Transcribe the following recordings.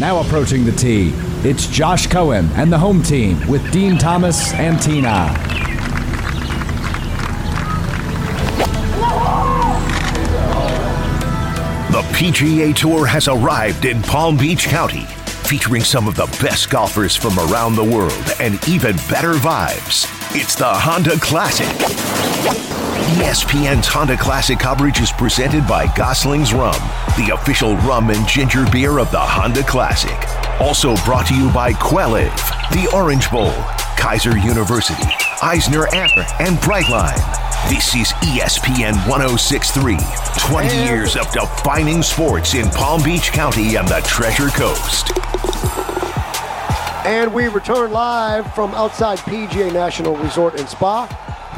Now approaching the tee, it's Josh Cohen and the home team with Dean Thomas and Tina. The PGA Tour has arrived in Palm Beach County, featuring some of the best golfers from around the world and even better vibes. It's the Honda Classic. ESPN's Honda Classic coverage is presented by Gosling's Rum, the official rum and ginger beer of the Honda Classic. Also brought to you by Queliv, the Orange Bowl, Keiser University, Eisner Amper, and Brightline. This is ESPN 1063, 20 years of defining sports in Palm Beach County and the Treasure Coast. And we return live from outside PGA National Resort and Spa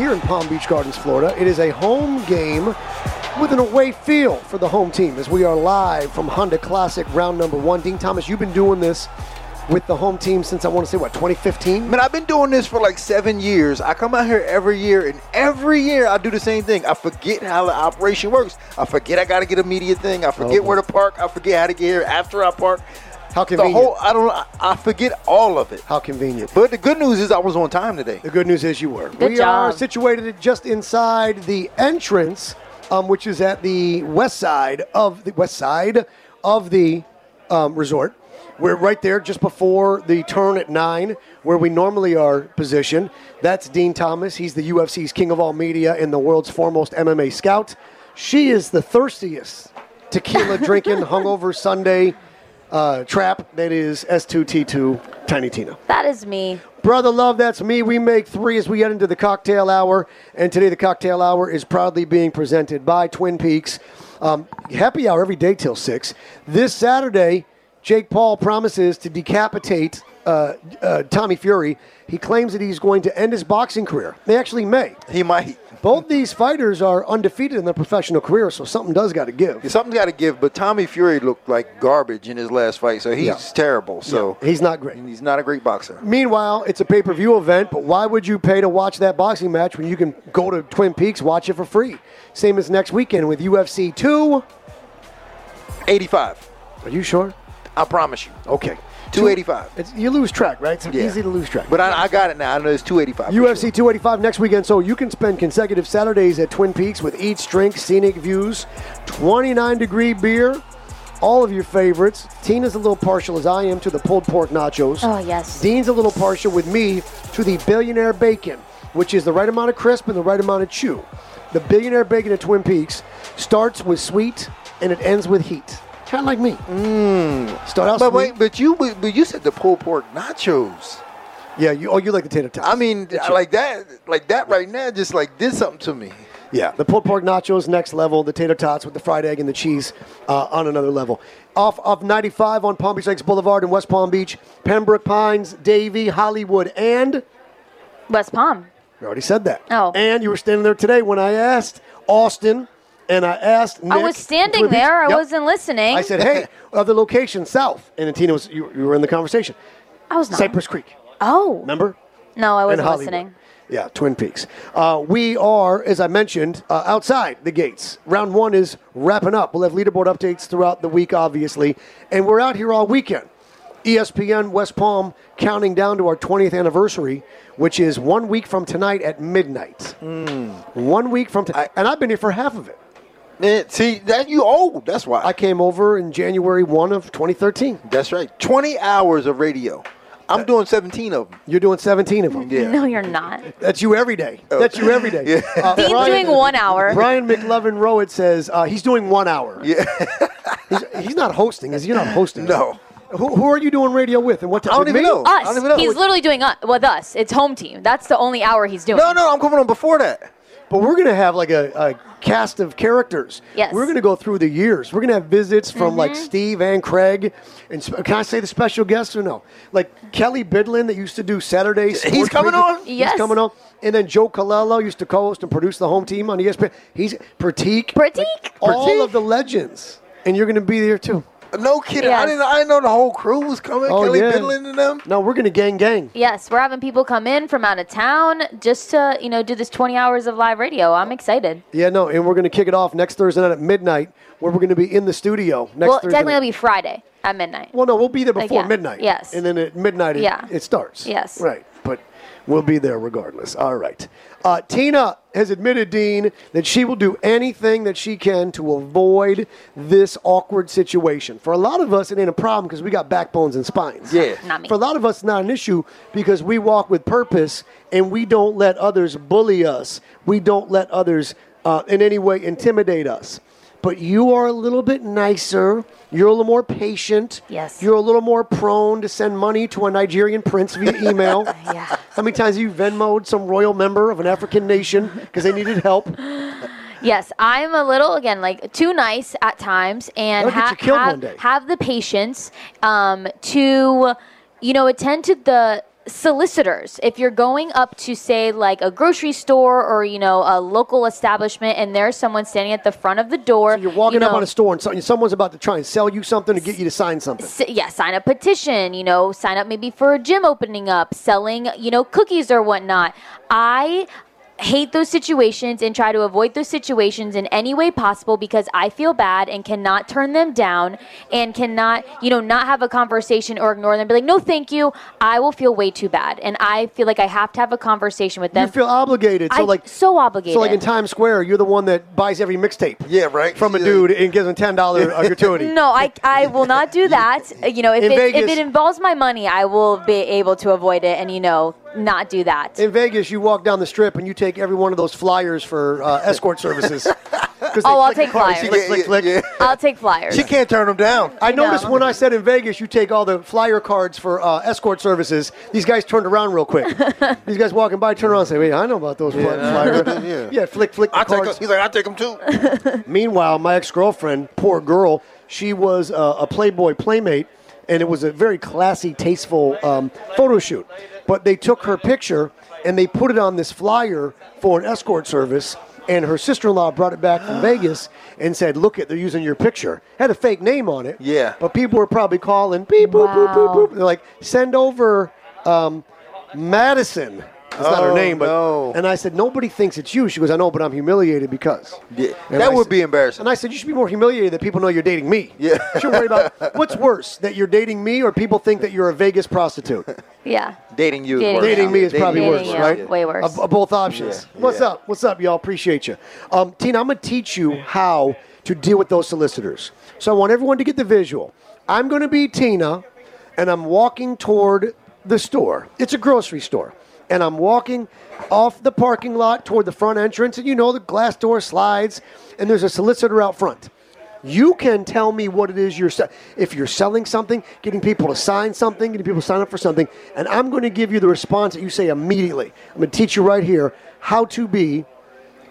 here in Palm Beach Gardens, Florida. It is a home game with an away feel for the home team as we are live from Honda Classic round number one. Dean Thomas, you've been doing this with the home team since I want to say what 2015. Man, I've been doing this for like seven years. I come out here every year, and every year I do the same thing. I forget how the operation works. I forget I got to get a media thing. I forget Oh, where to park. I forget how to get here after I park. How The convenient. whole I don't. I- I forget all of it. How convenient. But the good news is I was on time today. The good news is you were. Good we are situated just inside the entrance, um, which is at the west side of the west side of the um, resort. We're right there just before the turn at nine, where we normally are positioned. That's Dean Thomas. He's the UFC's king of all media and the world's foremost MMA scout. She is the thirstiest tequila drinking, hungover Sunday uh, trap that is S2T2 Tiny Tina. That is me. Brother Love, that's me. We make three as we get into the cocktail hour. And today, the cocktail hour is proudly being presented by Twin Peaks. Um, happy hour every day till 6. This Saturday, Jake Paul promises to decapitate uh, uh, Tommy Fury. He claims that he's going to end his boxing career. They actually may. He might. Both these fighters are undefeated in their professional career, so something does got to give. Something's got to give. But Tommy Fury looked like garbage in his last fight, so he's Yeah. terrible. So He's not great. he's not a great boxer. Meanwhile, it's a pay per view event, but why would you pay to watch that boxing match when you can go to Twin Peaks, watch it for free? Same as next weekend with UFC 2. 85. Are you sure? I promise you. Okay. 285. It's, you lose track, right? It's Yeah. easy to lose track. But I, I got it now. I know it's 285. UFC sure. 285 next weekend, so you can spend consecutive Saturdays at Twin Peaks with eats, drinks, scenic views, 29 degree beer, all of your favorites. Tina's a little partial, as I am, to the pulled pork nachos. Oh, yes. Dean's a little partial with me to the billionaire bacon, which is the right amount of crisp and the right amount of chew. The billionaire bacon at Twin Peaks starts with sweet and it ends with heat. Kind of like me. Mm. Start out But sweet. wait, but you but but you said the pulled pork nachos. yeah, you, oh, you like the tater tots. I mean, like that, like that right now, just like did something to me. Yeah, the pulled pork nachos next level. The tater tots with the fried egg and the cheese uh, on another level. Off of 95 on Palm Beach Lakes Boulevard in West Palm Beach, Pembroke Pines, Davie, Hollywood, and West Palm. we already said that. Oh. and you were standing there today when I asked Austin, and I asked. Nick I was standing Twin Peaks- there. I Yep. wasn't listening. I said, "Hey, other location south," and then Tina was you, you were in the conversation. I was not. Cypress Creek, Oh. remember? No, I wasn't listening. Yeah, Twin Peaks. Uh, we are, as I mentioned, uh, outside the gates. Round one is wrapping up. We'll have leaderboard updates throughout the week, obviously. And we're out here all weekend. ESPN West Palm counting down to our 20th anniversary, which is one week from tonight at midnight. One week from tonight. And I've been here for half of it. Man, see that you old. That's why. I came over in January 1 of 2013. That's right. Twenty hours of radio. I'm doing 17 of them. You're doing 17 of them. Yeah. No, you're not. That's you every day. That's you every day. Uh, Dean's Brian- doing one hour. Brian McLovin Rowett says uh, he's doing one hour. Yeah. He's, he's not hosting. Is he You're not hosting? No. Who, who are you doing radio with? And what time? I don't with even me? know. I don't Us. even know. He's literally doing us, with us. It's home team. That's the only hour he's doing. No, no, I'm coming on before that. But we're gonna have like a, a cast of characters. Yes. Mm-hmm. We're gonna go through the years. We're gonna have visits from like Steve and Craig. And sp- can I say the special guests or no? Like Kelly Bidlin that used to do Saturdays. He's coming on? Yes. He's coming on. And then Joe Colello used to co-host and produce the home team on ESPN. He's Pratik. Pratik? all Pratik? of the legends. And you're gonna be there too. No kidding. I didn't. I didn't know the whole crew was coming. Oh, Kelly yeah. Bidlin and them. No, we're gonna gang gang. Yes, we're having people come in from out of town just to, you know, do this 20 hours of live radio. I'm excited. Yeah, no, and we're going to kick it off next Thursday night at midnight, where we're going to be in the studio next well, Thursday. technically night. it'll be Friday. at midnight. Well, no, we'll be there Like, before yeah. midnight. Yes. And then at midnight it, Yeah. it starts. Yes. Right. But we'll be there regardless. All right. Uh, Tina has admitted, Dean, that she will do anything that she can to avoid this awkward situation. For a lot of us, it ain't a problem because we got backbones and spines. Yeah. Not me. For a lot of us, it's not an issue because we walk with purpose and we don't let others bully us. We don't let others uh, in any way intimidate us. But you are a little bit nicer. You're a little more patient. Yes. You're a little more prone to send money to a Nigerian prince via email. Yeah. How many times have you Venmoed some royal member of an African nation because they needed help? Yes, I'm a little again like too nice at times, and ha- have have the patience um, to, you know, attend to the solicitors if you're going up to say like a grocery store or you know a local establishment and there's someone standing at the front of the door You're walking you up on a store and so- someone's about to try and sell you something to get you to sign something. s- yeah, sign a petition, you know, sign up maybe for a gym opening up, selling, you know, cookies or whatnot. I hate those situations and try to avoid those situations in any way possible because I feel bad and cannot turn them down and cannot, you know, not have a conversation or ignore them. Be like, no, thank you. I will feel way too bad. And I feel like I have to have a conversation with them. You feel obligated. So I- like so obligated. So like in Times Square, you're the one that buys every mixtape. Yeah, right. From a dude and gives him ten dollar gratuity. No, I, I will not do that. You know, if In it, if it involves my money, I will be able to avoid it and, you know, not do that. In Vegas, you walk down the strip and you take every one of those flyers for uh, escort services. Oh, I'll flick take the cards, flyers. Flick, flick, Yeah, flick. yeah. I'll take flyers. She can't turn them down. I No. noticed when I said in Vegas, you take all the flyer cards for uh, escort services. These guys turned around real quick. These guys walking by turn around and say, "Wait, I know about those fly- flyers." yeah. yeah, flick, flick the I take 'em. cards. He's like, I take them too. Meanwhile, my ex girlfriend, poor girl, she was uh, a Playboy playmate, and it was a very classy, tasteful um, photo shoot. But they took her picture and they put it on this flyer for an escort service. And her sister-in-law brought it back from Vegas and said, "Look, at they're using your picture." Had a fake name on it. Yeah. But people were probably calling beep boop boop boop Wow. boop. They're like, "Send over um, Madison." That's not her Oh, name, but no. and I said, "Nobody thinks it's you." She goes, "I know, but I'm humiliated because." Yeah, that I would said- be embarrassing. And I said, you should be more humiliated that people know you're dating me. Yeah. You should worry about what's worse, that you're dating me or people think that you're a Vegas prostitute. yeah. dating you. is Dating worse. dating me is Dating probably Dating worse, you, right? way worse. Of, of both options. Yeah, What's yeah. up? What's up, y'all? Appreciate you. Um, Tina, I'm going to teach you how to deal with those solicitors. So I want everyone to get the visual. I'm going to be Tina, and I'm walking toward the store. It's a grocery store. And I'm walking off the parking lot toward the front entrance, and you know the glass door slides, and there's a solicitor out front. You can tell me what it is you're se- if you're selling something, getting people to sign something, getting people to sign up for something, and I'm going to give you the response that you say immediately. I'm going to teach you right here how to be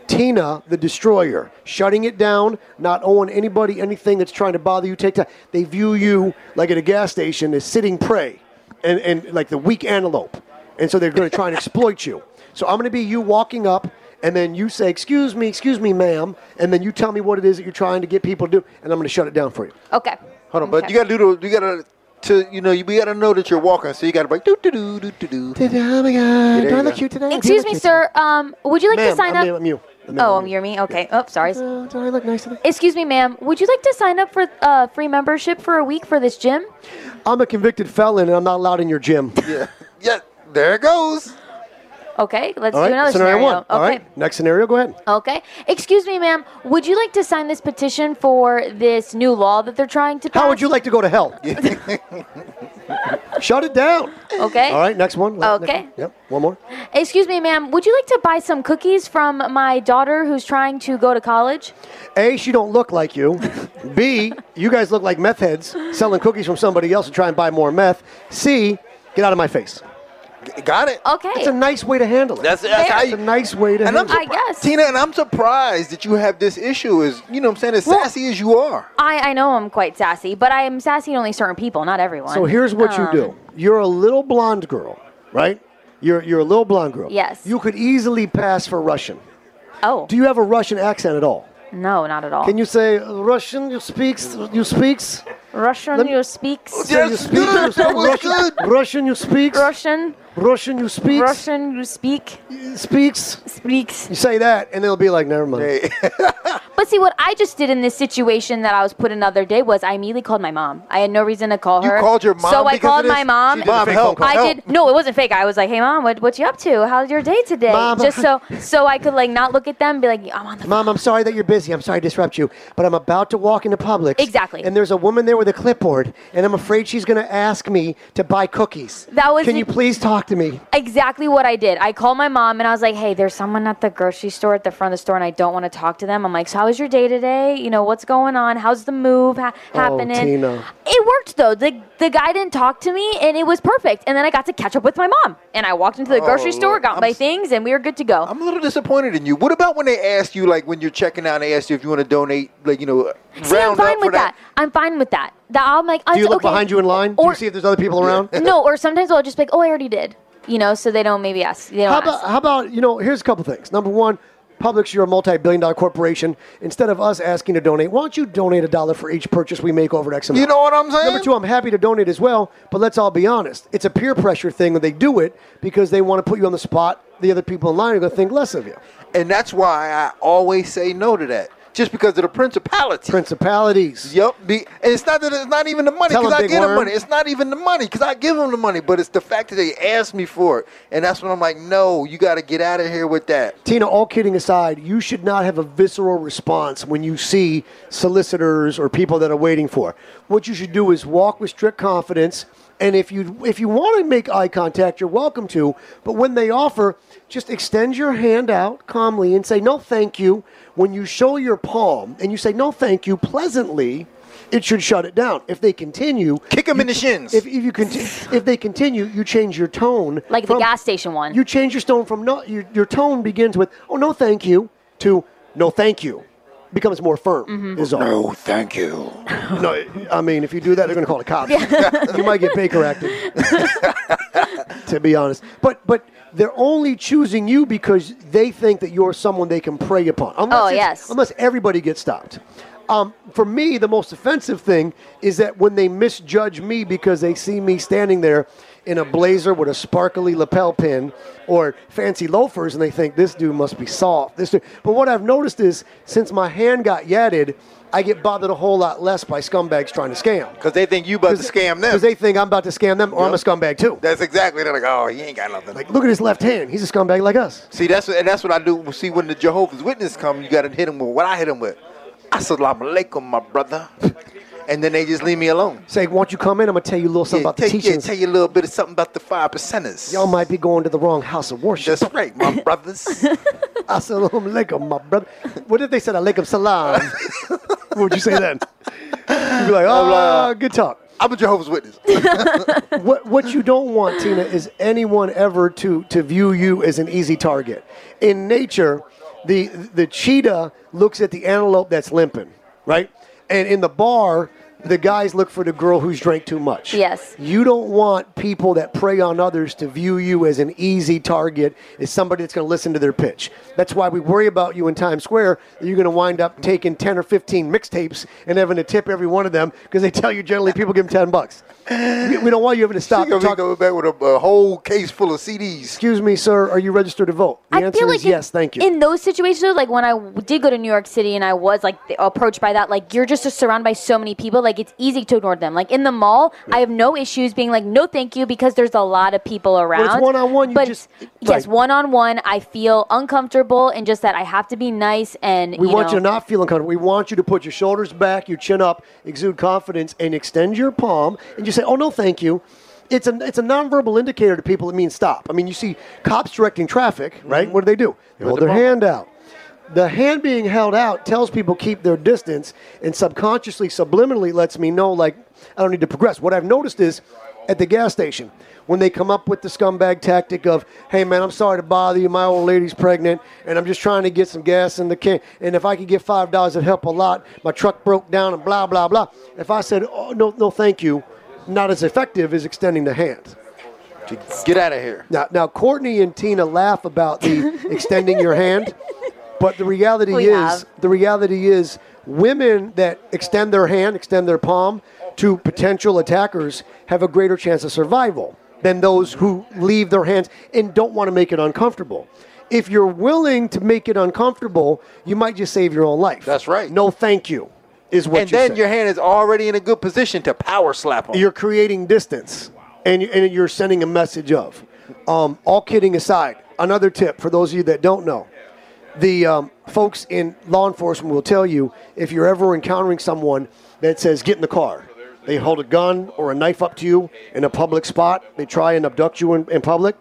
Tina the destroyer, shutting it down, not owing anybody anything that's trying to bother you. Take time. They view you like at a gas station as sitting prey, and, and like the weak antelope, and so they're going to try and exploit you. So I'm going to be you walking up, and then you say, "Excuse me, excuse me, ma'am," and then you tell me what it is that you're trying to get people to do, and I'm going to shut it down for you. Okay. Hold on, but Okay. you gotta do the. You gotta to you know you we gotta know that you're walking, so you gotta break do do do do do do. Oh my God! Do I look cute today? Excuse me, sir. Um, would you like today? to sign Ma'am, up? I'm, I'm you. I'm oh, you. you're me. Okay. Oh, sorry. Uh, do I look nice today? Excuse me, ma'am. Would you like to sign up for uh, free membership for a week for this gym? I'm a convicted felon, and I'm not allowed in your gym. Yeah, yeah. There it goes. Okay. Let's All do another scenario, scenario. one. Okay. All right, next scenario. Go ahead. Okay. Excuse me, ma'am. Would you like to sign this petition for this new law that they're trying to pass? How would you like to go to hell? Shut it down. Okay. All right, next one. Next Okay. one. Yep, one more. Excuse me, ma'am. Would you like to buy some cookies from my daughter who's trying to go to college? A, she don't look like you. B, you guys look like meth heads selling cookies from somebody else to try and buy more meth. C, get out of my face. G- Got it. Okay. It's a nice way to handle it. That's that's how It's you. a nice way to and I'm handle I it. surpri- guess. Tina, and I'm surprised that you have this issue. Is you know what I'm saying as Well- sassy as you are. I, I know I'm quite sassy, but I am sassy to only certain people, not everyone. So here's what you Um, do. You're a little blonde girl, right? You're, you're a little blonde girl. Yes. You could easily pass for Russian. Oh, Do you have a Russian accent at all? no, not at all. Can you say Russian? You speaks? You speaks? Russian, me- you speaks. Say you Yes, speak? good. You speak oh, That was Russian? good. Russian? You speak. Russian, Russian? You speaks? Russian, you speak, Speaks? speaks. You say that, and they'll be like, never mind. Hey, But see what I just did in this situation that I was put in the other day was I immediately called my mom. I had no reason to call her. You called your mom So I called of my mom. Did Mom, help, call. I help. did. No, it wasn't fake. I was like, "Hey, mom, what, what you up to? How's your day today?" Mom. Just so so I could like not look at them, and be like, "I'm on the." Mom, I'm sorry that you're busy. I'm sorry to disrupt you, but I'm about to walk into public. Exactly. And there's a woman there with a clipboard, and I'm afraid she's going to ask me to buy cookies. That was Can you please talk to me? exactly what I did. I called my mom and I was like, "Hey, there's someone at the grocery store at the front of the store, and I don't want to talk to them." I'm like, "So how was your day today? You know, what's going on? How's the move ha- oh, happening?" Oh, Tina. It worked though. The the guy didn't talk to me, and it was perfect. And then I got to catch up with my mom, and I walked into the Oh, grocery store, Lord. got I'm my s- things, and we were good to go. I'm a little disappointed in you. What about when they ask you, like, when you're checking out, and they ask you if you want to donate, like, you know, See, I'm round fine up with that. I'm fine with that. That I'm like, Do you look okay. behind you in line? Do Or- you see if there's other people around? no, or sometimes I'll just be like, "Oh, I already did," you know, so they don't maybe ask. They don't How ask. about, how about, you know, here's a couple things. Number one, Publix, you're a multi billion dollar corporation. Instead of us asking to donate, why don't you donate a dollar for each purchase we make over X amount? You know what I'm saying? Number two, I'm happy to donate as well, but let's all be honest. It's a peer pressure thing when they do it because they want to put you on the spot. The other people in line are going to think less of you. And that's why I always say no to that. Just because of the principalities. Principalities. Yep. Be, and it's not that it's not even the money because I give them money. It's not even the money because I give them the money, but it's the fact that they asked me for it, and that's when I'm like, no, you got to get out of here with that. Tina, all kidding aside, you should not have a visceral response when you see solicitors or people that are waiting for. What you should do is walk with strict confidence. And if you if you want to make eye contact, you're welcome to. But when they offer, just extend your hand out calmly and say no, thank you. When you show your palm and you say no, thank you pleasantly, it should shut it down. If they continue, Kick 'em you- in the shins. If, if you conti- if they continue, you change your tone. like the gas station one. you change your tone from no, your, your tone begins with "Oh no, thank you" to "No, thank you." Becomes more firm. Mm-hmm. Is all. No, thank you. No, I mean, if you do that, they're going to call the cops. you might get Baker acted. to be honest, but but they're only choosing you because they think that you're someone they can prey upon. Unless Oh, yes. Unless everybody gets stopped. Um, for me, the most offensive thing is that when they misjudge me because they see me standing there in a blazer with a sparkly lapel pin or fancy loafers and they think this dude must be soft. This dude. But what I've noticed is since my hand got yatted, I get bothered a whole lot less by scumbags trying to scam. Because they think you about to scam them. Because they think I'm about to scam them or I'm a scumbag too. That's exactly. They're like, oh, he ain't got nothing. Like, look at his left hand. He's a scumbag like us. See, that's what, and that's what I do. See, when the Jehovah's Witness come, you got to hit them with what I hit them with. Assalamu alaikum, my brother. And then they just leave me alone. Say, won't you come in? I'm going to tell you a little something Yeah, about the tell, yeah, tell you a little bit of something about the five percenters. Y'all might be going to the wrong house of worship. That's right, my brothers. Assalamu alaikum, my brother. What if they said alaikum salam? what would you say then? You'd be like, oh, good talk. I'm a Jehovah's Witness. what what you don't want, Tina, is anyone ever to to view you as an easy target. In nature, the the cheetah looks at the antelope that's limping, right? And in the bar, the guys look for the girl who's drank too much. Yes. You don't want people that prey on others to view you as an easy target, as somebody that's going to listen to their pitch. That's why we worry about you in Times Square. You're going to wind up taking 10 or 15 mixtapes and having to tip every one of them because they tell you generally people give them 10 bucks. We, we don't want you having to stop She and gonna be talk. coming back with a, a whole case full of CDs. Excuse me, sir, are you registered to vote? The I answer feel like is in, yes, thank you. In those situations, like when I w- did go to New York City and I was like approached by that, like you're just surrounded by so many people, like it's easy to ignore them. Like in the mall, I have no issues being like, no, thank you, because there's a lot of people around. one-on-one, but just- yes, one on one, I feel uncomfortable and just that I have to be nice and we you want know, you to not feel uncomfortable. We want you to put your shoulders back, your chin up, exude confidence, and extend your palm, and just say, "Oh no, thank you." It's a it's a nonverbal indicator to people. that means stop. I mean, you see cops directing traffic, right? What do they do? They hold the their hand out. The hand being held out tells people keep their distance, and subconsciously, subliminally, lets me know like I don't need to progress. What I've noticed is at the gas station when they come up with the scumbag tactic of, "Hey man, I'm sorry to bother you. My old lady's pregnant, and I'm just trying to get some gas in the can. And if I could get five dollars, it'd help a lot. My truck broke down, and blah blah blah." If I said, "Oh no, no, thank you," not as effective as extending the hand. Get out of here. Now, now Courtney and Tina laugh about the extending your hand, but the reality We is have. the reality is women that extend their hand, extend their palm to potential attackers have a greater chance of survival than those who leave their hands and don't want to make it uncomfortable. if you're willing to make it uncomfortable, you might just save your own life. That's right. No, thank you, is what and you then say. your hand is already in a good position to power slap them. You're creating distance, and, you, and you're sending a message of. Um, all kidding aside, another tip for those of you that don't know. The um, folks in law enforcement will tell you if you're ever encountering someone that says, get in the car, they hold a gun or a knife up to you in a public spot, they try and abduct you in, in public,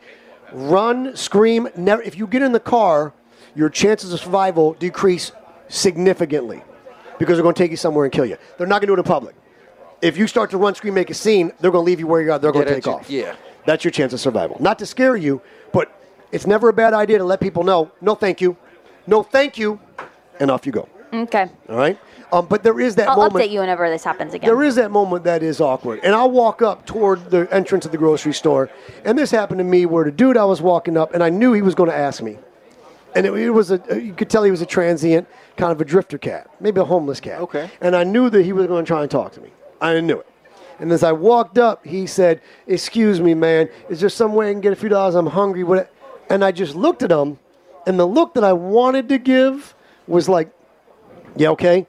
run, scream. Never, if you get in the car, your chances of survival decrease significantly because they're going to take you somewhere and kill you. They're not going to do it in public. If you start to run, scream, make a scene, they're going to leave you where you are. They're going to take off. Yeah. That's your chance of survival. Not to scare you, but it's never a bad idea to let people know, no, thank you. No, thank you. And off you go. Okay. All right? Um, but there is that moment. I'll moment. update you whenever this happens again. There is that moment that is awkward. And I'll walk up toward the entrance of the grocery store. And this happened to me where the dude I was walking up, and I knew he was going to ask me. And it, it was a, you could tell he was a transient, kind of a drifter cat, maybe a homeless cat. Okay. And I knew that he was going to try and talk to me. I knew it. And as I walked up, he said, Excuse me, man, is there some way I can get a few dollars? I'm hungry. What? And I just looked at him, and the look that I wanted to give was like, Yeah, okay.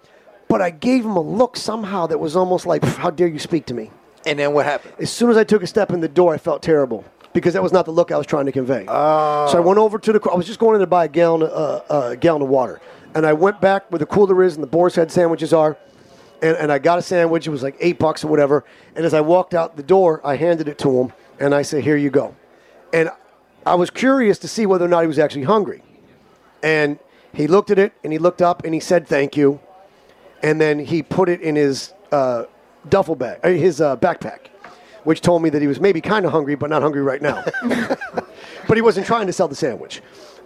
But I gave him a look somehow that was almost like, How dare you speak to me? and then what happened? As soon as I took a step in the door, I felt terrible because that was not the look I was trying to convey. So I went over to the. I was just going in to buy a gallon, uh, a gallon of water, and I went back where the cooler is and the boar's head sandwiches are, and, and I got a sandwich. It was like eight bucks or whatever. And as I walked out the door, I handed it to him, and I said, "Here you go." And I was curious to see whether or not he was actually hungry, and he looked at it and he looked up and he said, "Thank you," and then he put it in his uh, duffel bag, uh, his uh, backpack, which told me that he was maybe kind of hungry, but not hungry right now. but he wasn't trying to sell the sandwich.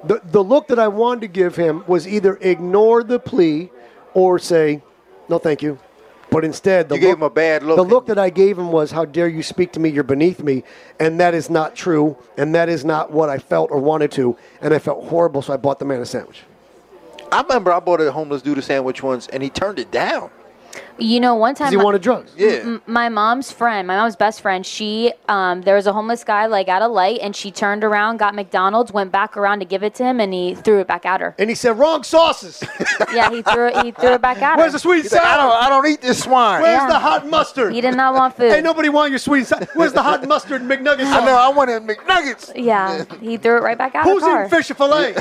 The, the look that I wanted to give him was either ignore the plea or say, no, thank you. But instead, the You gave look, him a bad look The look that I gave him was, "How dare you speak to me? You're beneath me," and that is not true, and that is not what I felt or wanted to, and I felt horrible, so I bought the man a sandwich. I remember I bought a homeless dude a sandwich once, and he turned it down. You know, one time Because he my- wanted drugs. Yeah. m- my mom's friend, my mom's best friend, she um, there was a homeless guy like at a light, and she turned around, got McDonald's, went back around to give it to him, and he threw it back at her. And he said, "Wrong sauces. yeah, he threw it. He threw it back at Where's her. Where's the sweet and He's like, I sour? don't, I don't eat this swine. Where's Yeah. the hot mustard? He did not want food. hey, nobody want your sweet and sour. Where's the hot mustard and McNuggets? I know. I wanted McNuggets. yeah, he threw it right back at Who's her Who's eating fish fillet?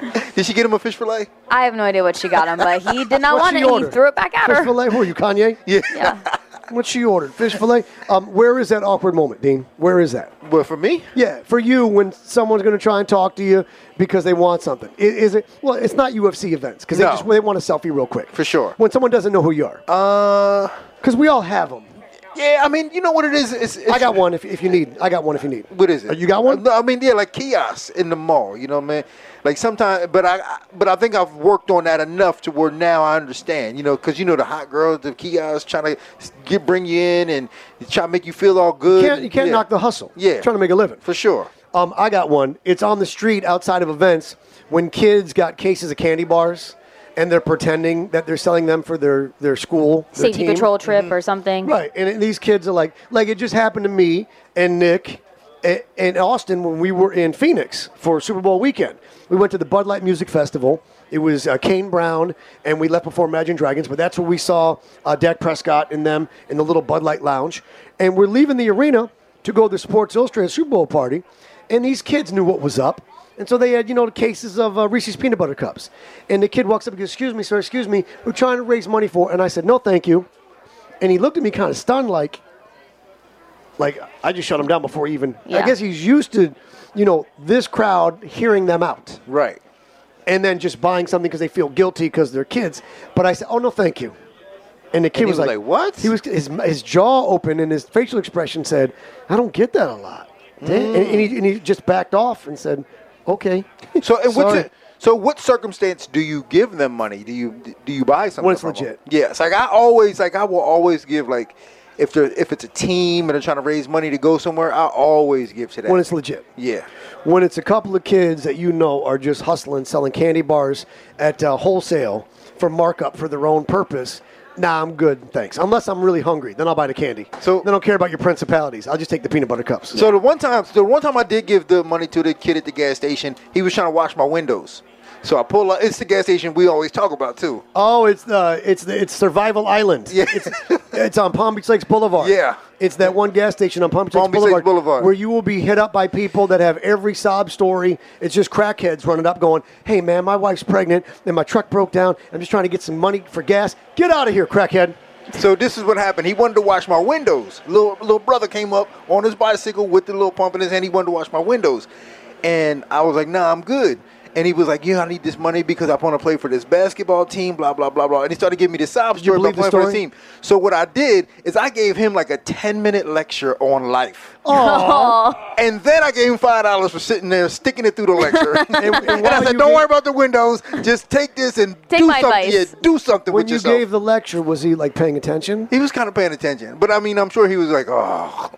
Did she get him a fish fillet? I have no idea what she got him, but he did not What'd want it. and order? He threw it back at Fish her. fillet? Who are you, Kanye? Yeah. Yeah. What she ordered? Fish fillet? Um, where is that awkward moment, Dean? Where is that? Well, for me, Yeah, for you when someone's going to try and talk to you because they want something. I- Is, it? Well, it's not UFC events because No. they just they want a selfie real quick. For sure. When someone doesn't know who you are, uh, because we all have them. yeah. I mean, you know what it is? It's, it's, I got one if, if you need. I got one if you need. What is it? Uh, You got one? No, I mean, yeah, like kiosks in the mall. You know what I mean? Like sometimes, but I, I- but I think I've worked on that enough to where now I understand. You know, because you know the hot girls, the kiosks trying to get bring you in and try to make you feel all good. You can't, you can't Yeah. knock the hustle. Yeah. trying to make a living. for sure. Um, I got one. It's on the street outside of events when kids got cases of candy bars and they're pretending that they're selling them for their, their school. their Safety team. patrol trip or something. Right, and these kids are like, like it just happened to me and Nick and Austin when we were in Phoenix for Super Bowl weekend. We went to the Bud Light Music Festival. It was uh, Kane Brown, and we left before Imagine Dragons, but that's where we saw uh, Dak Prescott and them in the little Bud Light Lounge. And we're leaving the arena to go to the Sports Illustrated Super Bowl party, and these kids knew what was up. And so they had, you know, cases of uh, Reese's peanut butter cups. And the kid walks up and goes, "Excuse me, sir. Excuse me. We're trying to raise money for." And I said, "No, thank you." And he looked at me kind of stunned, like, like I just shut him down before he even. I guess he's used to, you know, this crowd hearing them out Right. and then just buying something because they feel guilty because they're kids. But I said, "Oh no, thank you." And the kid he was, was like, like, "What?" He was his, his jaw open and his facial expression said, "I don't get that a lot." Damn. And, and he, and he just backed off and said, "Okay." So, and what's it? So, what circumstance do you give them money? Do you do you buy something? When it's from them? legit. Yes. Like I always like I will always give like if they're if it's a team and they're trying to raise money to go somewhere, I always give to that. when it's legit. yeah. When it's a couple of kids that you know are just hustling, selling candy bars at uh, wholesale for markup for their own purpose, Nah, I'm good, thanks. Unless I'm really hungry, then I'll buy the candy. So- then I don't care about your principalities. I'll just take the peanut butter cups. So the one time, the one time I did give the money to the kid at the gas station, he was trying to wash my windows. So I pull up. It's the gas station we always talk about too. Oh, it's the it's the it's Survival Island. Yeah. it's, it's on Palm Beach Lakes Boulevard. Yeah. it's that one gas station on Palm Beach, Palm Lakes, Beach Lakes Boulevard, Boulevard. where you will be hit up by people that have every sob story. It's just crackheads running up, going, "Hey man, my wife's pregnant and my truck broke down. I'm just trying to get some money for gas. Get out of here, crackhead." So this is what happened. He wanted to wash my windows. Little little brother came up on his bicycle with the little pump in his hand. He wanted to wash my windows, and I was like, "Nah, I'm good." And he was like, "Yeah, I need this money because I want to play for this basketball team." Blah blah blah blah. And he started giving me the sob story about believe the playing for the team. So what I did is I gave him like a 10 minute lecture on life. Oh, And then I gave him five dollars for sitting there sticking it through the lecture. and, I said, "Don't gave- worry about the windows. Just take this and Take do my something. advice. Yeah, do something When with you yourself." gave the lecture, was he like paying attention? he was kind of paying attention, but I mean, I'm sure he was like, "Oh,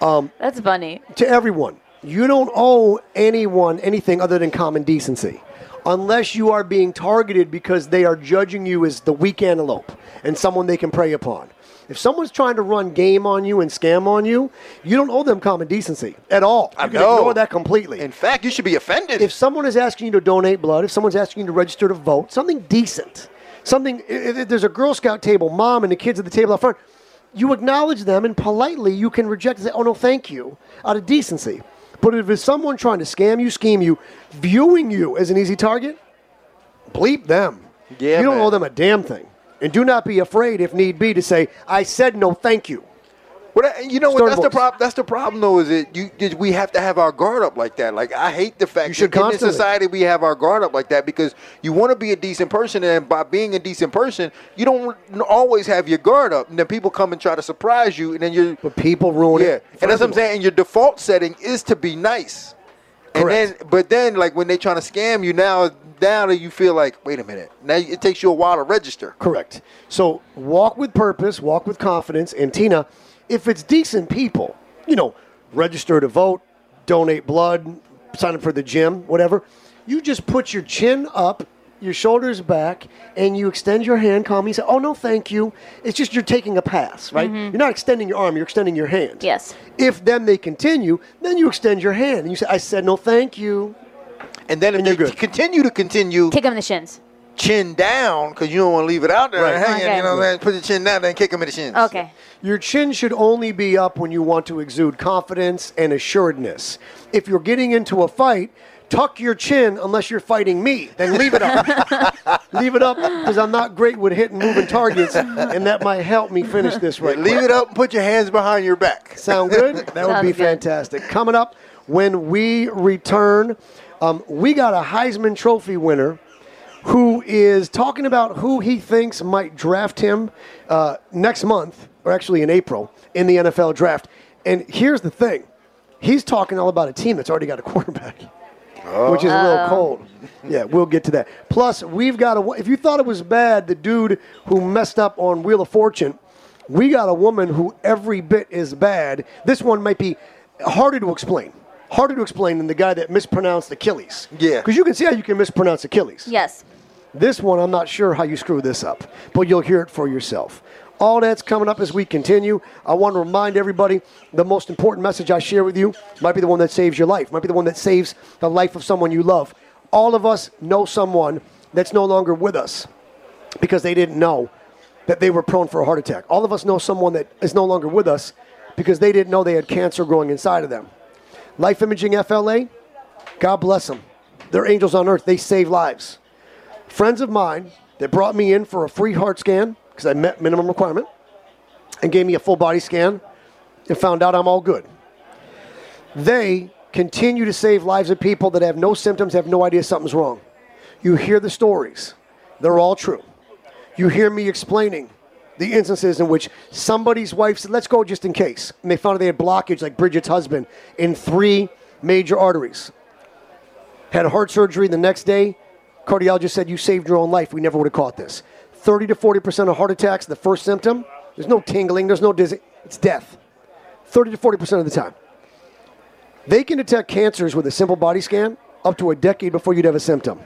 um, that's funny. to everyone. You don't owe anyone anything other than common decency. Unless you are being targeted because they are judging you as the weak antelope and someone they can prey upon. If someone's trying to run game on you and scam on you, you don't owe them common decency at all. You I can know. ignore that completely. In fact, you should be offended." if someone is asking you to donate blood, if someone's asking you to register to vote, something decent, something, if there's a Girl Scout table, mom and the kids at the table up front, you acknowledge them and politely you can reject and say, oh no, thank you, out of decency. But if it's someone trying to scam you, scheme you, viewing you as an easy target, bleep them. Yeah, you don't man. owe them a damn thing. And do not be afraid, if need be, to say, I said no, thank you. What I- you know what? That's the problem. That's the problem, though. Is it you? is We have to have our guard up like that. Like I hate the fact You should that in society we have our guard up like that because you want to be a decent person, and by being a decent person, you don't always have your guard up, and then people come and try to surprise you, and then you're But people ruin yeah. it. for And that's what I'm saying. And your default setting is to be nice. And Correct. then, but then, like when they're trying to scam you now, now that you feel like, wait a minute, now it takes you a while to register. Correct. So walk with purpose, walk with confidence. And Tina, if it's decent people, you know, register to vote, donate blood, sign up for the gym, whatever, you just put your chin up, your shoulders back, and you extend your hand calmly. You say, oh, no, thank you. It's just you're taking a pass, right? Mm-hmm. You're not extending your arm, you're extending your hand. Yes. If then they continue, then you extend your hand and you say, I said no, thank you. And then if And they good. continue to continue, Kick them in the shins. Chin down because you don't want to leave it out there Right. hanging. Okay. You know, what I'm saying? put your chin down, then kick him in the shins. Okay. Your chin should only be up when you want to exude confidence and assuredness. If you're getting into a fight, tuck your chin unless you're fighting me. Then leave it up. leave it up because I'm not great with hitting moving targets, and that might help me finish this right. Leave it up and put your hands behind your back. Sound good? That would be good. fantastic. Coming up when we return, um, we got a Heisman Trophy winner who is talking about who he thinks might draft him uh, next month, or actually in April, in the NFL draft. And here's the thing he's talking all about a team that's already got a quarterback. Which is a little cold. Yeah, we'll get to that. Plus, we've got a. If you thought it was bad, the dude who messed up on Wheel of Fortune, we got a woman who every bit is bad. This one might be harder to explain. Harder to explain than the guy that mispronounced Achilles. Yeah. Because you can see how you can mispronounce Achilles. Yes. This one, I'm not sure how you screw this up, but you'll hear it for yourself. All that's coming up as we continue. I want to remind everybody the most important message I share with you might be the one that saves your life, might be the one that saves the life of someone you love. All of us know someone that's no longer with us because they didn't know that they were prone for a heart attack. All of us know someone that is no longer with us because they didn't know they had cancer growing inside of them. Life Imaging FLA, God bless them. They're angels on earth. They save lives friends of mine that brought me in for a free heart scan because I met minimum requirement and gave me a full body scan and found out I'm all good. They continue to save lives of people that have no symptoms, have no idea something's wrong. You hear the stories, they're all true. You hear me explaining the instances in which somebody's wife said, Let's go just in case. And they found they had blockage, like Bridget's husband, in three major arteries had heart surgery the next day. Cardiologist said, You saved your own life. We never would have caught this. 30 to 40% of heart attacks, the first symptom, there's no tingling, there's no dizzy, it's death. 30 to 40% of the time. They can detect cancers with a simple body scan up to a decade before you'd have a symptom.